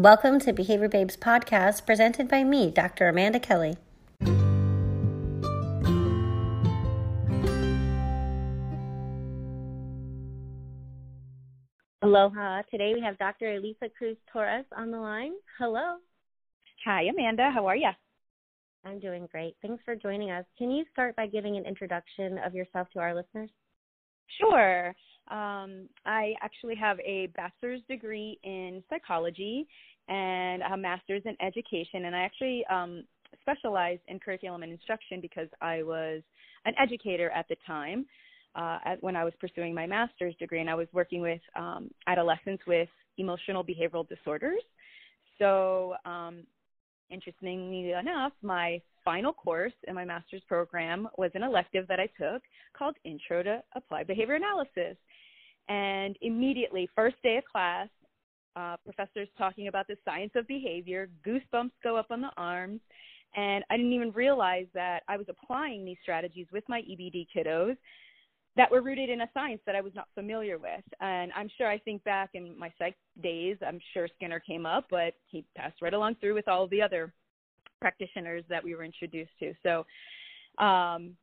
Welcome to Behavior Babes podcast presented by me, Dr. Amanda Kelly. Aloha. Today we have Dr. Elisa Cruz Torres on the line. Hello. Hi, Amanda. How are you? I'm doing great. Thanks for joining us. Can you start by giving an introduction of yourself to our listeners? Sure. Um, I actually have a bachelor's degree in psychology and a master's in education, and I actually um, specialized in curriculum and instruction because I was an educator at the time uh, at, when I was pursuing my master's degree, and I was working with um, adolescents with emotional behavioral disorders. So, um, interestingly enough, my final course in my master's program was an elective that I took called Intro to Applied Behavior Analysis. And immediately, first day of class, uh, professors talking about the science of behavior, goosebumps go up on the arms. And I didn't even realize that I was applying these strategies with my EBD kiddos that were rooted in a science that I was not familiar with. And I'm sure I think back in my psych days, I'm sure Skinner came up, but he passed right along through with all the other practitioners that we were introduced to. So, um,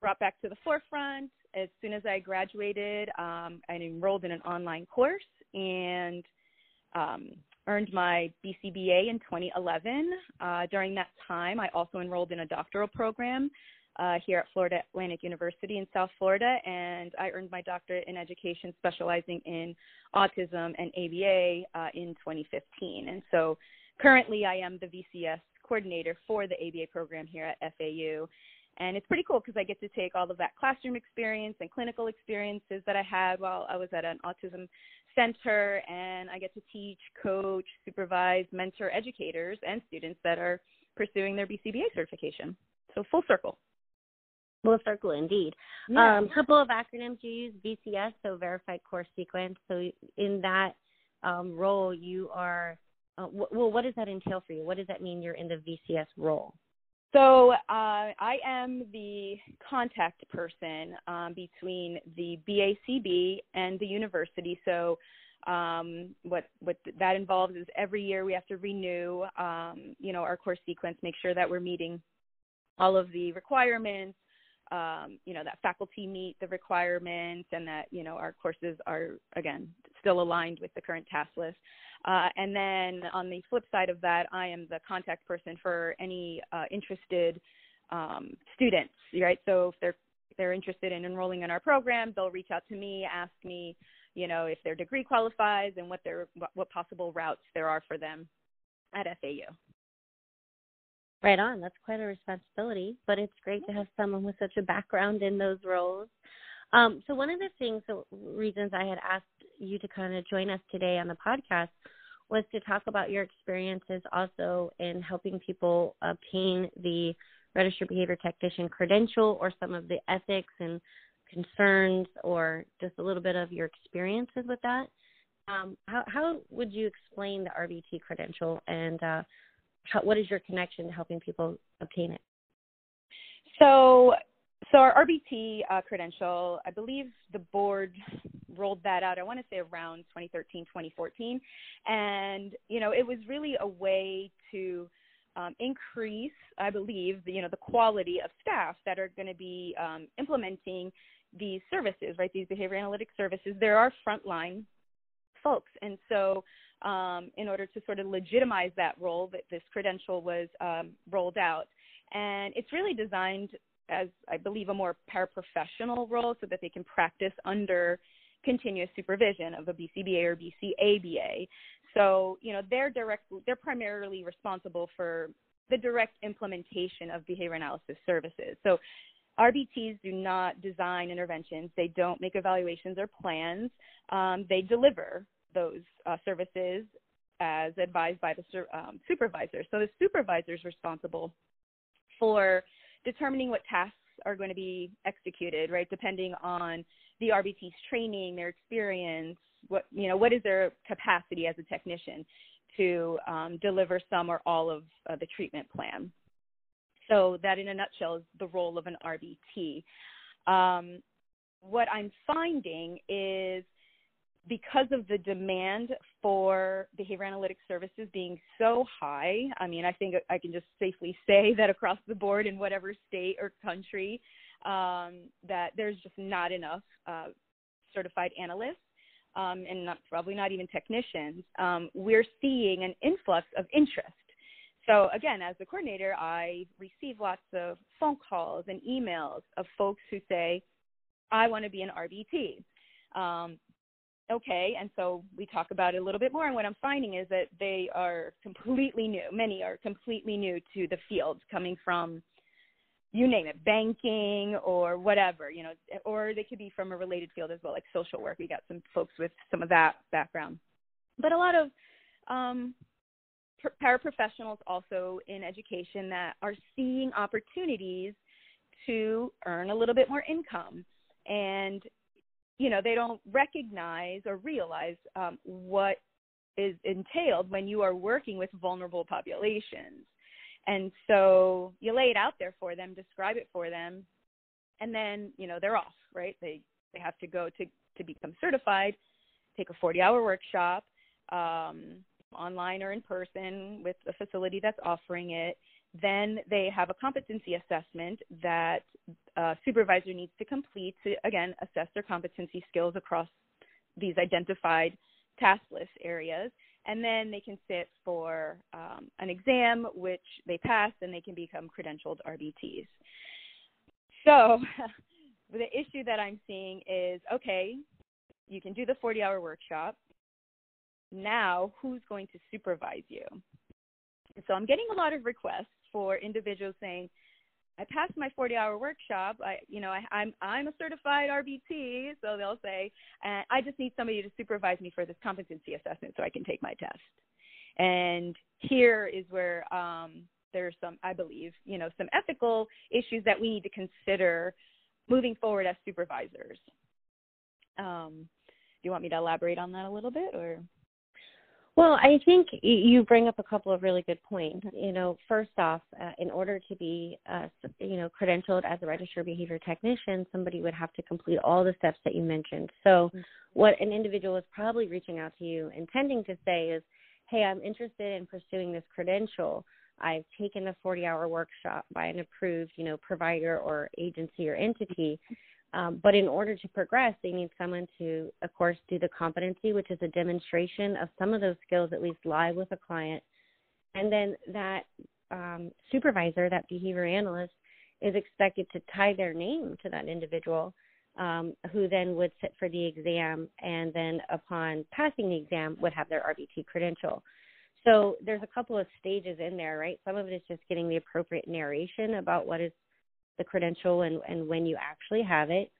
brought back to the forefront. As soon as I graduated, um, I enrolled in an online course and um, earned my BCBA in 2011. Uh, during that time, I also enrolled in a doctoral program uh, here at Florida Atlantic University in South Florida, and I earned my doctorate in education specializing in autism and ABA uh, in 2015. And so currently I am the VCS coordinator for the ABA program here at FAU. And it's pretty cool because I get to take all of that classroom experience and clinical experiences that I had while I was at an autism center, and I get to teach, coach, supervise, mentor educators and students that are pursuing their BCBA certification. So full circle. Full circle indeed. A yeah. um, couple of acronyms you use VCS, so Verified Course Sequence. So in that um, role, you are uh, w- well, what does that entail for you? What does that mean you're in the VCS role? So uh, I am the contact person um, between the BACB and the university. So um, what what that involves is every year we have to renew, um, you know, our course sequence, make sure that we're meeting all of the requirements. Um, you know that faculty meet the requirements, and that you know our courses are again still aligned with the current task list. Uh, and then on the flip side of that, I am the contact person for any uh, interested um, students, right? So if they're they're interested in enrolling in our program, they'll reach out to me, ask me, you know, if their degree qualifies and what their what, what possible routes there are for them at FAU. Right on. That's quite a responsibility, but it's great to have someone with such a background in those roles. Um, so one of the things, the reasons I had asked you to kind of join us today on the podcast was to talk about your experiences also in helping people obtain the registered behavior technician credential or some of the ethics and concerns or just a little bit of your experiences with that. Um, how, how would you explain the RBT credential and uh, how, what is your connection to helping people obtain it? So so our RBT uh, credential, I believe the board rolled that out. I want to say around 2013, 2014, and you know it was really a way to um, increase, I believe, the, you know the quality of staff that are going to be um, implementing these services, right? These behavior analytic services. There are frontline folks, and so um, in order to sort of legitimize that role, that this credential was um, rolled out and it's really designed as I believe a more paraprofessional role so that they can practice under continuous supervision of a BCBA or BCABA. So, you know, they're direct they're primarily responsible for the direct implementation of behavior analysis services. So RBTs do not design interventions. They don't make evaluations or plans. Um, they deliver those uh, services as advised by the um, supervisor. So the supervisor is responsible for determining what tasks are going to be executed, right? Depending on the RBT's training, their experience, what you know, what is their capacity as a technician to um, deliver some or all of uh, the treatment plan. So that, in a nutshell, is the role of an RBT. Um, what I'm finding is because of the demand for behavior analytics services being so high, I mean, I think I can just safely say that across the board in whatever state or country, um, that there's just not enough uh, certified analysts. Um, and not, probably not even technicians, um, we're seeing an influx of interest. So, again, as the coordinator, I receive lots of phone calls and emails of folks who say, I want to be an RBT. Um, okay, and so we talk about it a little bit more. And what I'm finding is that they are completely new. Many are completely new to the field, coming from you name it, banking or whatever, you know, or they could be from a related field as well, like social work. We got some folks with some of that background, but a lot of um, paraprofessionals also in education that are seeing opportunities to earn a little bit more income and you know they don't recognize or realize um, what is entailed when you are working with vulnerable populations. And so you lay it out there for them describe it for them and then you know they're off right? They they have to go to to become certified take a 40 hour workshop um, online or in person with a facility that's offering it then they have a competency assessment that a supervisor needs to complete to, again, assess their competency skills across these identified task list areas. And then they can sit for um, an exam, which they pass, and they can become credentialed RBTs. So the issue that I'm seeing is okay, you can do the 40 hour workshop. Now, who's going to supervise you? So I'm getting a lot of requests for individuals saying, I passed my 40 hour workshop. I, you know, I, I'm, I'm a certified RBT. So they'll say, I just need somebody to supervise me for this competency assessment so I can take my test. And here is where um, there's some, I believe, you know, some ethical issues that we need to consider moving forward as supervisors. Um, do you want me to elaborate on that a little bit or? Well, I think you bring up a couple of really good points. You know, first off, uh, in order to be, uh, you know, credentialed as a registered behavior technician, somebody would have to complete all the steps that you mentioned. So, mm-hmm. what an individual is probably reaching out to you intending to say is, "Hey, I'm interested in pursuing this credential. I've taken a 40-hour workshop by an approved, you know, provider or agency or entity." Um, but in order to progress, they need someone to, of course, do the competency, which is a demonstration of some of those skills at least live with a client. And then that um, supervisor, that behavior analyst, is expected to tie their name to that individual, um, who then would sit for the exam and then, upon passing the exam, would have their RBT credential. So there's a couple of stages in there, right? Some of it is just getting the appropriate narration about what is the credential and, and when you actually have it.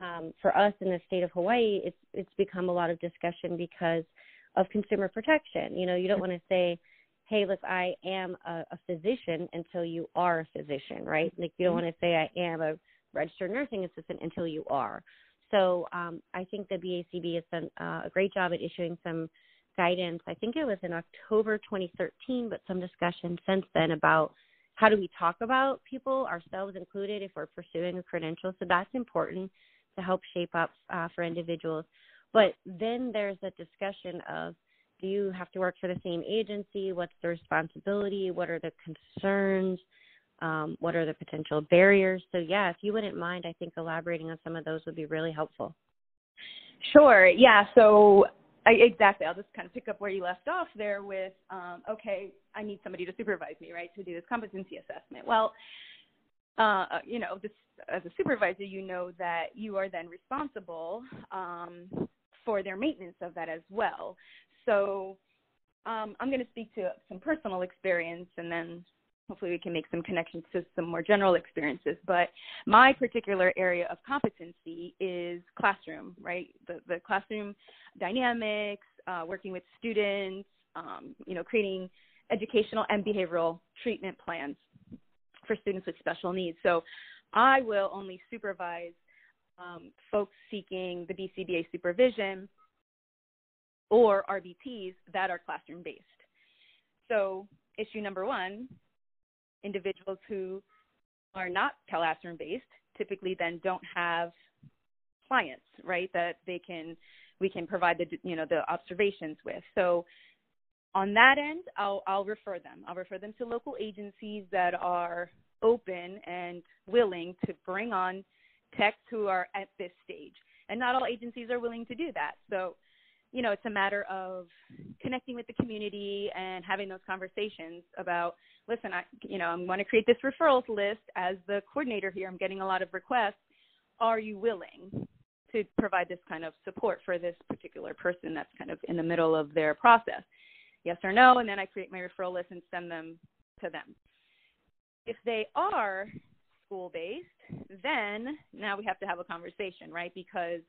Um, for us in the state of Hawaii, it's it's become a lot of discussion because of consumer protection. You know, you don't want to say, "Hey, look, I am a, a physician" until you are a physician, right? Like you don't mm-hmm. want to say, "I am a registered nursing assistant" until you are. So um, I think the BACB has done uh, a great job at issuing some guidance. I think it was in October 2013, but some discussion since then about how do we talk about people, ourselves included, if we're pursuing a credential? So that's important to help shape up uh, for individuals. But then there's a discussion of do you have to work for the same agency? What's the responsibility? What are the concerns? Um, what are the potential barriers? So, yeah, if you wouldn't mind, I think elaborating on some of those would be really helpful. Sure. Yeah. So I, exactly. I'll just kind of pick up where you left off there with, um, okay, I need somebody to supervise me, right, to do this competency assessment. Well, uh, you know, this, as a supervisor, you know that you are then responsible um, for their maintenance of that as well. So um, I'm going to speak to some personal experience and then hopefully we can make some connections to some more general experiences. But my particular area of competency is classroom right? The, the classroom dynamics uh, working with students um, you know creating educational and behavioral treatment plans for students with special needs. So i will only supervise um, folks seeking the bcba supervision or rbts that are classroom based so issue number one individuals who are not classroom based typically then don't have clients, right? That they can we can provide the you know the observations with. So on that end, I'll I'll refer them. I'll refer them to local agencies that are open and willing to bring on techs who are at this stage. And not all agencies are willing to do that. So, you know, it's a matter of connecting with the community and having those conversations about, listen, I, you know, I'm going to create this referrals list as the coordinator here. I'm getting a lot of requests. Are you willing to provide this kind of support for this particular person that's kind of in the middle of their process? Yes or no, and then I create my referral list and send them to them. If they are school based, then now we have to have a conversation, right? Because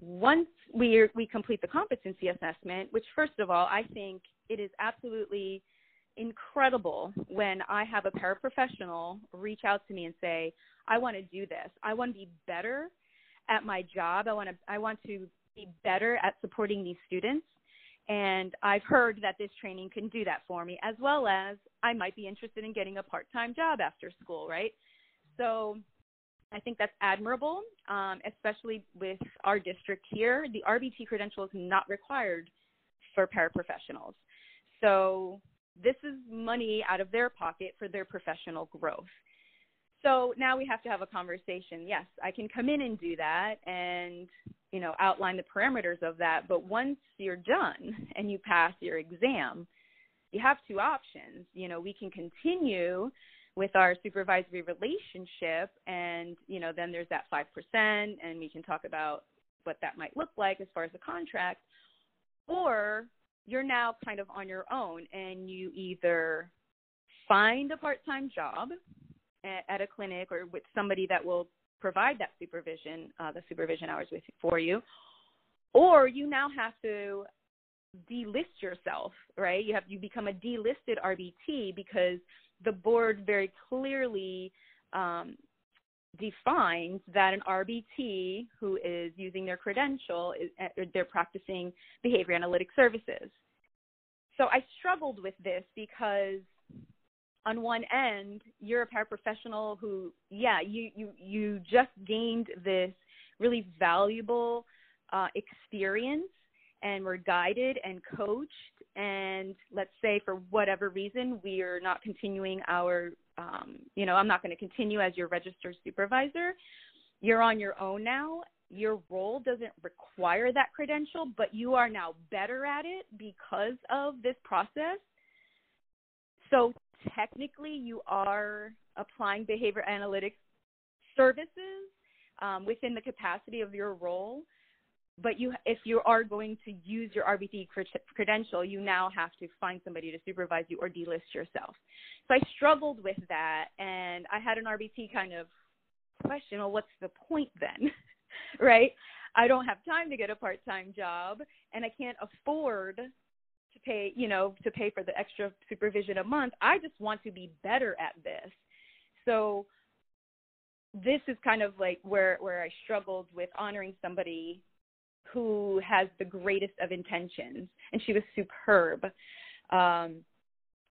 once we we complete the competency assessment, which first of all, I think it is absolutely incredible when I have a paraprofessional reach out to me and say, "I want to do this. I want to be better at my job. I want to I want to be better at supporting these students." And I've heard that this training can do that for me, as well as I might be interested in getting a part time job after school, right? So I think that's admirable, um, especially with our district here. The RBT credential is not required for paraprofessionals. So this is money out of their pocket for their professional growth. So now we have to have a conversation. Yes, I can come in and do that and, you know, outline the parameters of that. But once you're done and you pass your exam, you have two options. You know, we can continue with our supervisory relationship and, you know, then there's that 5% and we can talk about what that might look like as far as the contract. Or you're now kind of on your own and you either find a part-time job at, a clinic or with somebody that will provide that supervision, uh, the supervision hours with for you, or you now have to delist yourself, right? You have you become a delisted RBT because the board very clearly um, defines that an RBT who is using their credential is uh, they're practicing behavior analytic services. So I struggled with this because on one end, you're a paraprofessional who, yeah, you you you just gained this really valuable uh, experience and were guided and coached. And let's say for whatever reason we are not continuing our, um, you know, I'm not going to continue as your registered supervisor. You're on your own now. Your role doesn't require that credential, but you are now better at it because of this process. So technically you are applying behavior analytics services um, within the capacity of your role. But you, if you are going to use your RBT credential, you now have to find somebody to supervise you or delist yourself. So I struggled with that, and I had an RBT kind of question: Well, what's the point then, right? I don't have time to get a part-time job, and I can't afford to pay, you know, to pay for the extra supervision a month. I just want to be better at this. So this is kind of like where where I struggled with honoring somebody who has the greatest of intentions, and she was superb. Um,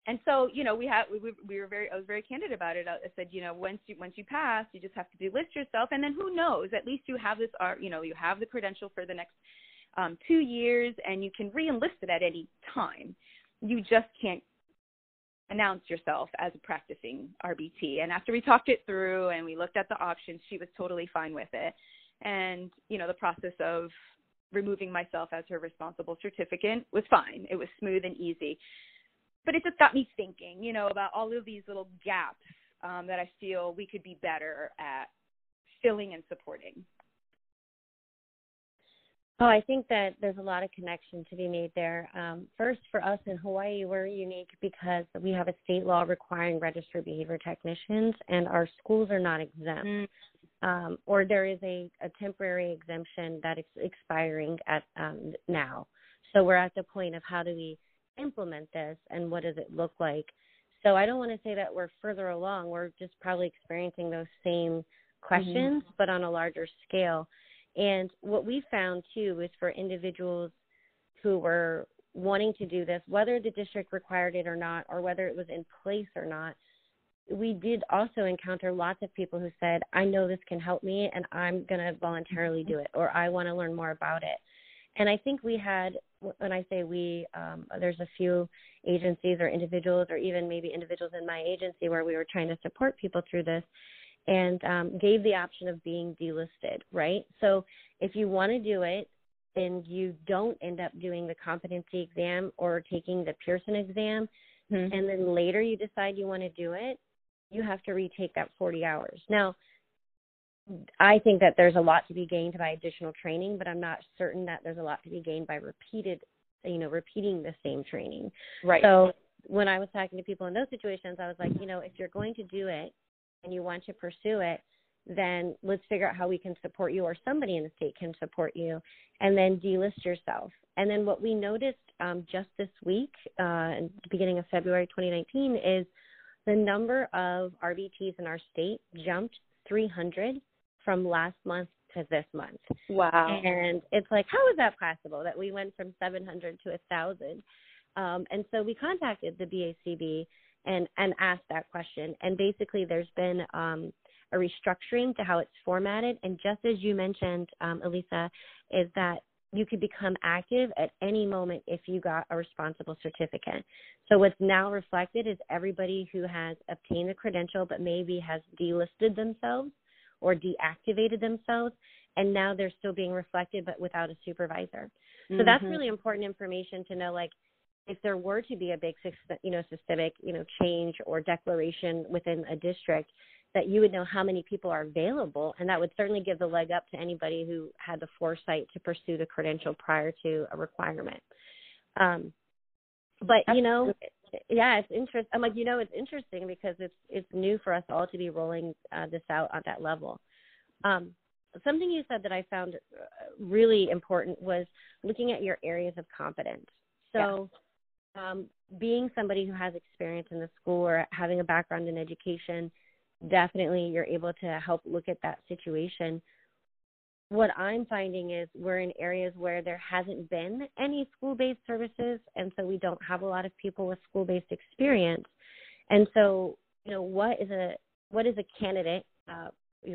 and so, you know, we had we, we were very I was very candid about it. I said, you know, once you once you pass, you just have to delist yourself, and then who knows? At least you have this, art, you know, you have the credential for the next um, two years, and you can re-enlist it at any time. You just can't announce yourself as a practicing RBT. And after we talked it through and we looked at the options, she was totally fine with it. And you know, the process of removing myself as her responsible certificant was fine. It was smooth and easy. But it just got me thinking, you know, about all of these little gaps um, that I feel we could be better at filling and supporting. Oh, I think that there's a lot of connection to be made there. Um, first, for us in Hawaii, we're unique because we have a state law requiring registered behavior technicians, and our schools are not exempt. Mm. Um, or there is a, a temporary exemption that is expiring at um, now. So we're at the point of how do we implement this and what does it look like. So I don't want to say that we're further along. We're just probably experiencing those same questions, mm-hmm. but on a larger scale. And what we found too is for individuals who were wanting to do this, whether the district required it or not, or whether it was in place or not, we did also encounter lots of people who said, I know this can help me and I'm going to voluntarily do it or I want to learn more about it. And I think we had, when I say we, um, there's a few agencies or individuals or even maybe individuals in my agency where we were trying to support people through this and um, gave the option of being delisted, right? So if you want to do it and you don't end up doing the competency exam or taking the Pearson exam, mm-hmm. and then later you decide you want to do it, you have to retake that 40 hours. Now, I think that there's a lot to be gained by additional training, but I'm not certain that there's a lot to be gained by repeated, you know, repeating the same training. Right. So when I was talking to people in those situations, I was like, you know, if you're going to do it and you want to pursue it, then let's figure out how we can support you or somebody in the state can support you and then delist yourself. And then what we noticed um, just this week, uh, the beginning of February 2019, is the number of RBTs in our state jumped 300 from last month to this month. Wow. And it's like, how is that possible that we went from 700 to 1,000? Um, and so we contacted the BACB and, and asked that question. And basically, there's been um, a restructuring to how it's formatted. And just as you mentioned, um, Elisa, is that you could become active at any moment if you got a responsible certificant. So what's now reflected is everybody who has obtained the credential but maybe has delisted themselves or deactivated themselves and now they're still being reflected but without a supervisor. So mm-hmm. that's really important information to know like if there were to be a big you know systemic you know change or declaration within a district that you would know how many people are available and that would certainly give the leg up to anybody who had the foresight to pursue the credential prior to a requirement. Um, but you know yeah it's interesting i'm like you know it's interesting because it's it's new for us all to be rolling uh, this out at that level. Um, something you said that i found uh, really important was looking at your areas of competence. So yeah. um, being somebody who has experience in the school or having a background in education definitely you're able to help look at that situation. What I'm finding is we're in areas where there hasn't been any school based services, and so we don't have a lot of people with school based experience. And so, you know, what is a what is a candidate uh,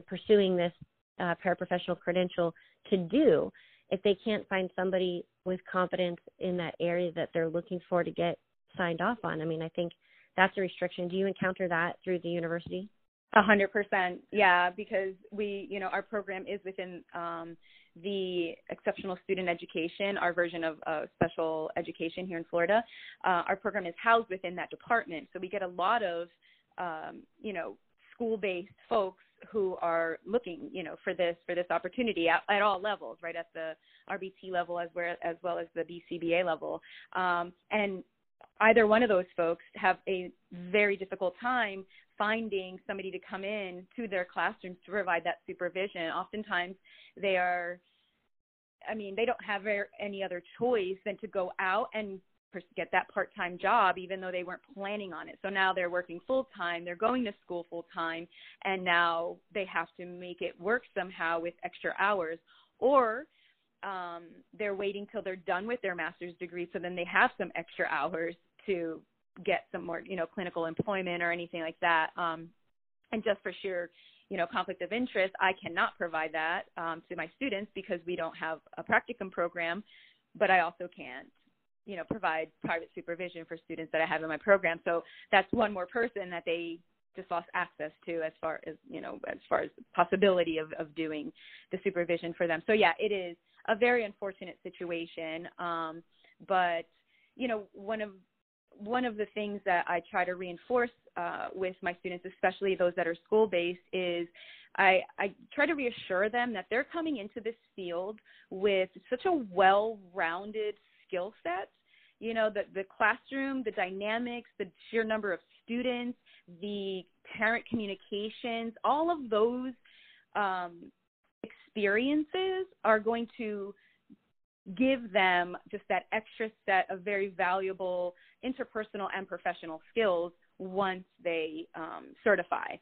pursuing this uh, paraprofessional credential to do if they can't find somebody with competence in that area that they're looking for to get signed off on? I mean, I think that's a restriction. Do you encounter that through the university? A hundred percent, yeah, because we, you know, our program is within um, the exceptional student education, our version of uh, special education here in Florida. Uh, our program is housed within that department, so we get a lot of, um, you know, school-based folks who are looking, you know, for this for this opportunity at, at all levels, right at the RBT level as well as well as the BCBA level, um, and either one of those folks have a very difficult time finding somebody to come in to their classrooms to provide that supervision. Oftentimes, they are, I mean, they don't have any other choice than to go out and get that part time job, even though they weren't planning on it. So now they're working full time, they're going to school full time, and now they have to make it work somehow with extra hours. Or um, they're waiting till they're done with their master's degree so then they have some extra hours to get some more, you know, clinical employment or anything like that. Um, and just for sheer, you know, conflict of interest, I cannot provide that um, to my students because we don't have a practicum program, but I also can't, you know, provide private supervision for students that I have in my program. So that's one more person that they just lost access to as far as, you know, as far as the possibility of, of doing the supervision for them. So yeah, it is a very unfortunate situation. Um, but, you know, one of one of the things that I try to reinforce uh, with my students, especially those that are school based, is I, I try to reassure them that they're coming into this field with such a well rounded skill set. You know, the, the classroom, the dynamics, the sheer number of students, the parent communications, all of those um, experiences are going to give them just that extra set of very valuable interpersonal and professional skills once they um, certify.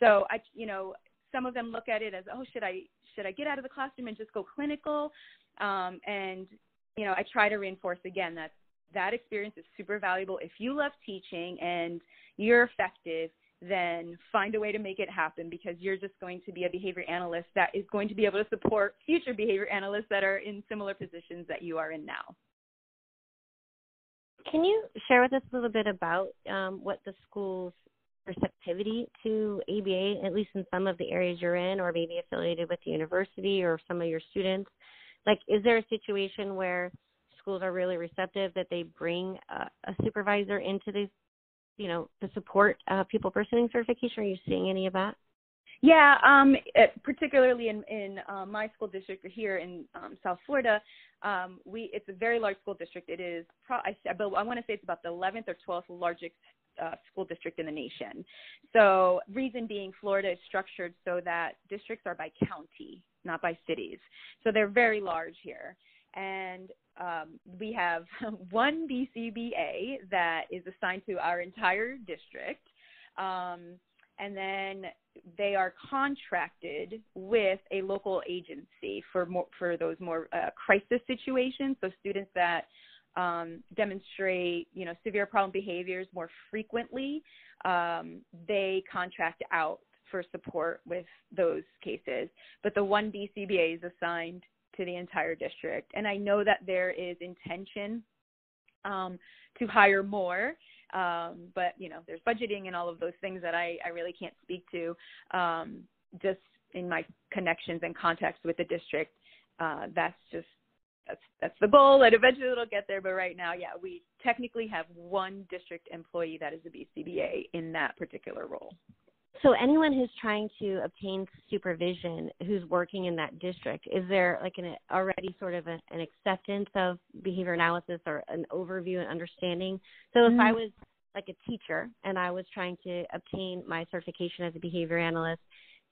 So I, you know, some of them look at it as, oh, should I should I get out of the classroom and just go clinical? Um, and you know, I try to reinforce again that that experience is super valuable. If you love teaching and you're effective, then find a way to make it happen because you're just going to be a behavior analyst that is going to be able to support future behavior analysts that are in similar positions that you are in now. Can you share with us a little bit about um, what the school's receptivity to ABA, at least in some of the areas you're in, or maybe affiliated with the university or some of your students? Like, is there a situation where schools are really receptive that they bring a, a supervisor into these, you know, to support uh, people pursuing certification? Are you seeing any of that? Yeah, um, it, particularly in in uh, my school district here in um, South Florida, um, we it's a very large school district. It is, pro- I, I want to say it's about the 11th or 12th largest uh, school district in the nation. So, reason being, Florida is structured so that districts are by county, not by cities. So they're very large here, and um, we have one BCBA that is assigned to our entire district. Um, and then they are contracted with a local agency for more for those more uh, crisis situations. So students that um, demonstrate, you know, severe problem behaviors more frequently, um, they contract out for support with those cases. But the one BCBA is assigned to the entire district, and I know that there is intention um, to hire more. Um, but you know, there's budgeting and all of those things that I, I really can't speak to. Um, just in my connections and contacts with the district, uh, that's just that's that's the goal, and eventually it'll get there. But right now, yeah, we technically have one district employee that is a BCBA in that particular role. So anyone who's trying to obtain supervision who's working in that district, is there like an already sort of a, an acceptance of behavior analysis or an overview and understanding? So if mm-hmm. I was like a teacher and I was trying to obtain my certification as a behavior analyst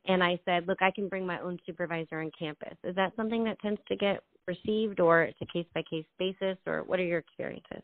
and I said, look, I can bring my own supervisor on campus. Is that something that tends to get received or it's a case by case basis or what are your experiences?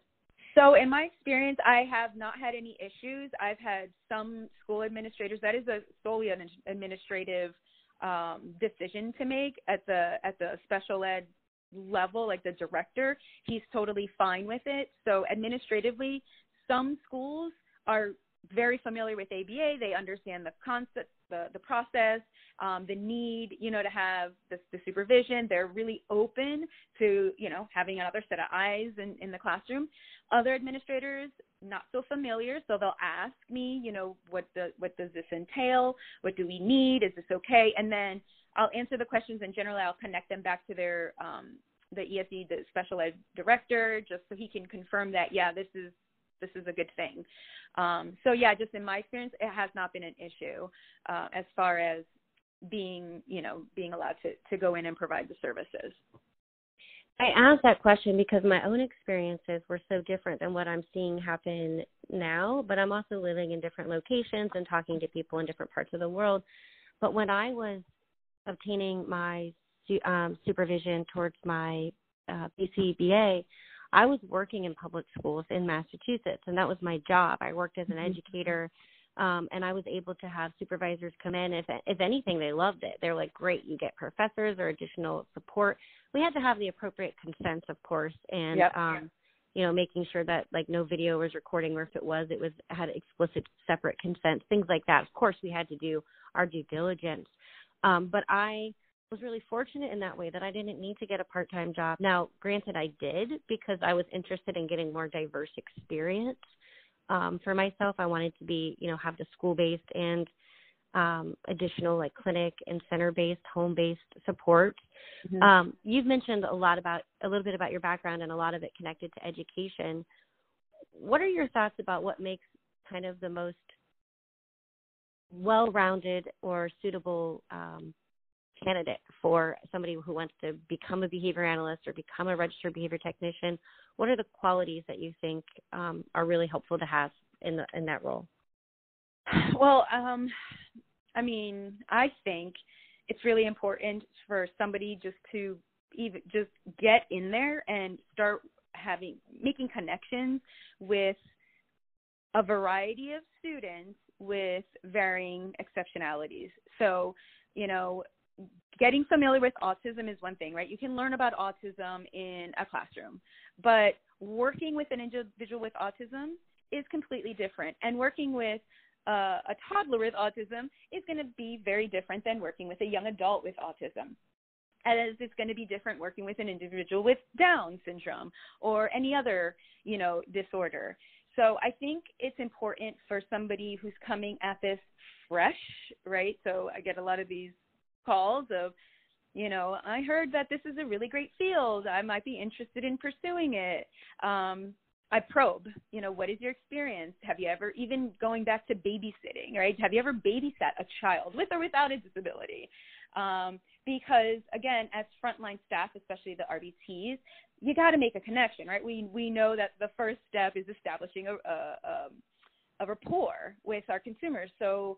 So, in my experience, I have not had any issues. I've had some school administrators. That is a solely an administrative um, decision to make at the at the special ed level, like the director. He's totally fine with it. So, administratively, some schools are very familiar with ABA. They understand the concept, the, the process, um, the need, you know, to have the, the supervision. They're really open to, you know, having another set of eyes in, in the classroom. Other administrators not so familiar, so they'll ask me, you know, what the what does this entail? What do we need? Is this okay? And then I'll answer the questions, and generally I'll connect them back to their um, the ESE, the special ed director, just so he can confirm that yeah, this is this is a good thing. Um, so yeah, just in my experience, it has not been an issue uh, as far as being, you know, being allowed to, to go in and provide the services. I asked that question because my own experiences were so different than what I'm seeing happen now, but I'm also living in different locations and talking to people in different parts of the world. But when I was obtaining my um, supervision towards my uh, BCBA, I was working in public schools in Massachusetts, and that was my job. I worked as an mm-hmm. educator, um, and I was able to have supervisors come in. If if anything, they loved it. They're like, "Great, you get professors or additional support." We had to have the appropriate consents, of course, and yep. um, you know, making sure that like no video was recording, or if it was, it was had explicit separate consent, things like that. Of course, we had to do our due diligence. Um, but I was really fortunate in that way that I didn't need to get a part time job. Now, granted, I did because I was interested in getting more diverse experience um, for myself. I wanted to be, you know, have the school based and um, additional like clinic and center based, home based support. Mm-hmm. Um, you've mentioned a lot about a little bit about your background and a lot of it connected to education. What are your thoughts about what makes kind of the most well rounded or suitable um, candidate for somebody who wants to become a behavior analyst or become a registered behavior technician? What are the qualities that you think um, are really helpful to have in the, in that role? Well, um, I mean, I think it's really important for somebody just to even just get in there and start having making connections with a variety of students with varying exceptionalities. So, you know, getting familiar with autism is one thing, right? You can learn about autism in a classroom, but working with an individual with autism is completely different. And working with uh, a toddler with autism is going to be very different than working with a young adult with autism as it's going to be different working with an individual with down syndrome or any other you know disorder so i think it's important for somebody who's coming at this fresh right so i get a lot of these calls of you know i heard that this is a really great field i might be interested in pursuing it um, I probe, you know, what is your experience? Have you ever, even going back to babysitting, right? Have you ever babysat a child with or without a disability? Um, because again, as frontline staff, especially the RBTs, you got to make a connection, right? We we know that the first step is establishing a, a, a rapport with our consumers. So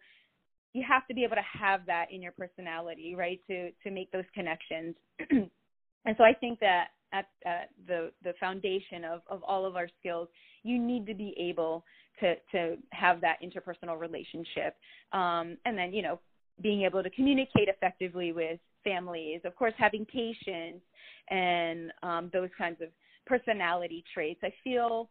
you have to be able to have that in your personality, right? To to make those connections. and so I think that at, at the the foundation of of all of our skills, you need to be able to to have that interpersonal relationship, um, and then you know being able to communicate effectively with families, of course, having patience and um, those kinds of personality traits. I feel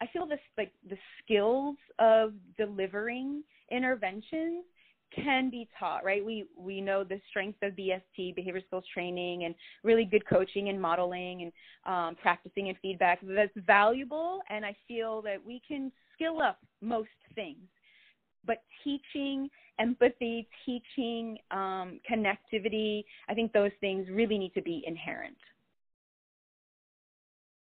I feel this like the skills of delivering interventions can be taught, right? We we know the strength of BST, behavior skills training, and really good coaching and modeling and um, practicing and feedback. That's valuable, and I feel that we can skill up most things. But teaching empathy, teaching um, connectivity, I think those things really need to be inherent.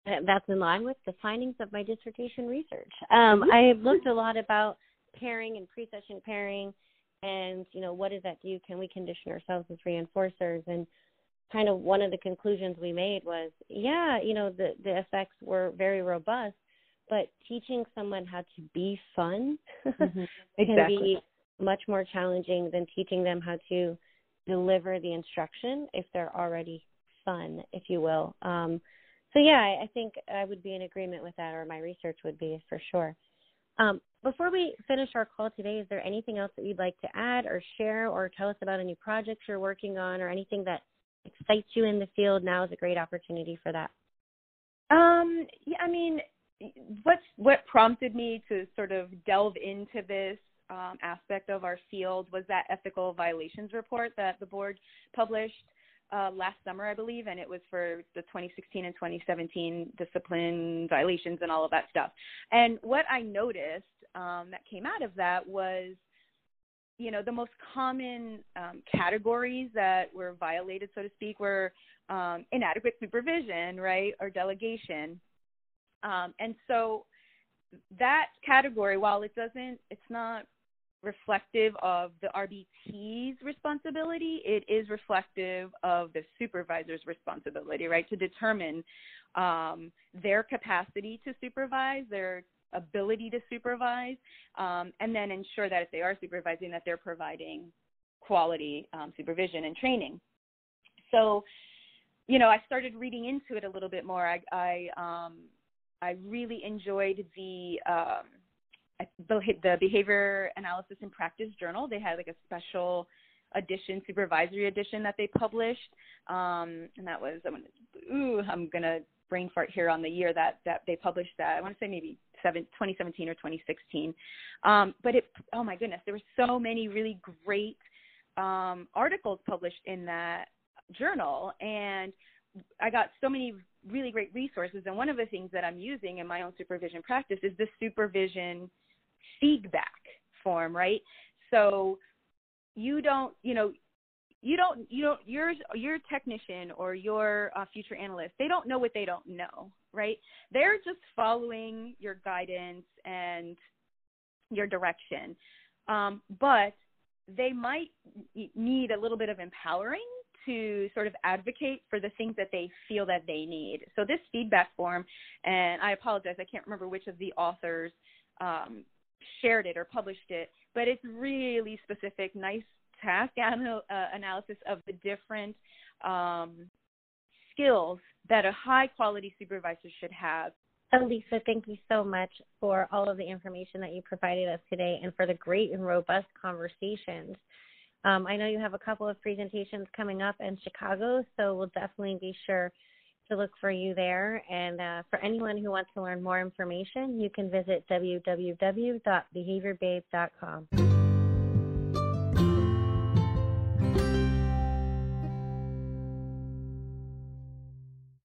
That's in line with the findings of my dissertation research. Um, mm-hmm. I looked a lot about pairing and pre-session pairing and you know what does that do can we condition ourselves as reinforcers and kind of one of the conclusions we made was yeah you know the the effects were very robust but teaching someone how to be fun mm-hmm. exactly. can be much more challenging than teaching them how to deliver the instruction if they're already fun if you will um, so yeah I, I think i would be in agreement with that or my research would be for sure um, before we finish our call today, is there anything else that you'd like to add or share or tell us about any projects you're working on or anything that excites you in the field? Now is a great opportunity for that. Um, yeah, I mean, what's what prompted me to sort of delve into this um, aspect of our field was that ethical violations report that the board published uh, last summer, I believe, and it was for the 2016 and 2017 discipline violations and all of that stuff. And what I noticed um, that came out of that was, you know, the most common um, categories that were violated, so to speak, were um, inadequate supervision, right, or delegation. Um, and so that category, while it doesn't, it's not reflective of the RBT's responsibility. It is reflective of the supervisor's responsibility, right, to determine um, their capacity to supervise, their ability to supervise, um, and then ensure that if they are supervising, that they're providing quality um, supervision and training. So, you know, I started reading into it a little bit more. I I, um, I really enjoyed the um, the Behavior Analysis in Practice Journal. They had like a special edition, supervisory edition that they published, um, and that was I'm gonna, ooh, I'm gonna brain fart here on the year that that they published that. I want to say maybe seven, 2017 or 2016. Um, but it, oh my goodness, there were so many really great um, articles published in that journal, and I got so many really great resources. And one of the things that I'm using in my own supervision practice is the supervision feedback form, right? So you don't, you know, you don't, you don't, your your technician or your uh, future analyst, they don't know what they don't know, right? They're just following your guidance and your direction, um, but they might need a little bit of empowering to sort of advocate for the things that they feel that they need. So this feedback form, and I apologize, I can't remember which of the authors um, shared it or published it, but it's really specific, nice task anal- uh, analysis of the different um, skills that a high quality supervisor should have. Elisa, thank you so much for all of the information that you provided us today and for the great and robust conversations. Um, I know you have a couple of presentations coming up in Chicago, so we'll definitely be sure to look for you there. And uh, for anyone who wants to learn more information, you can visit www.behaviorbabe.com.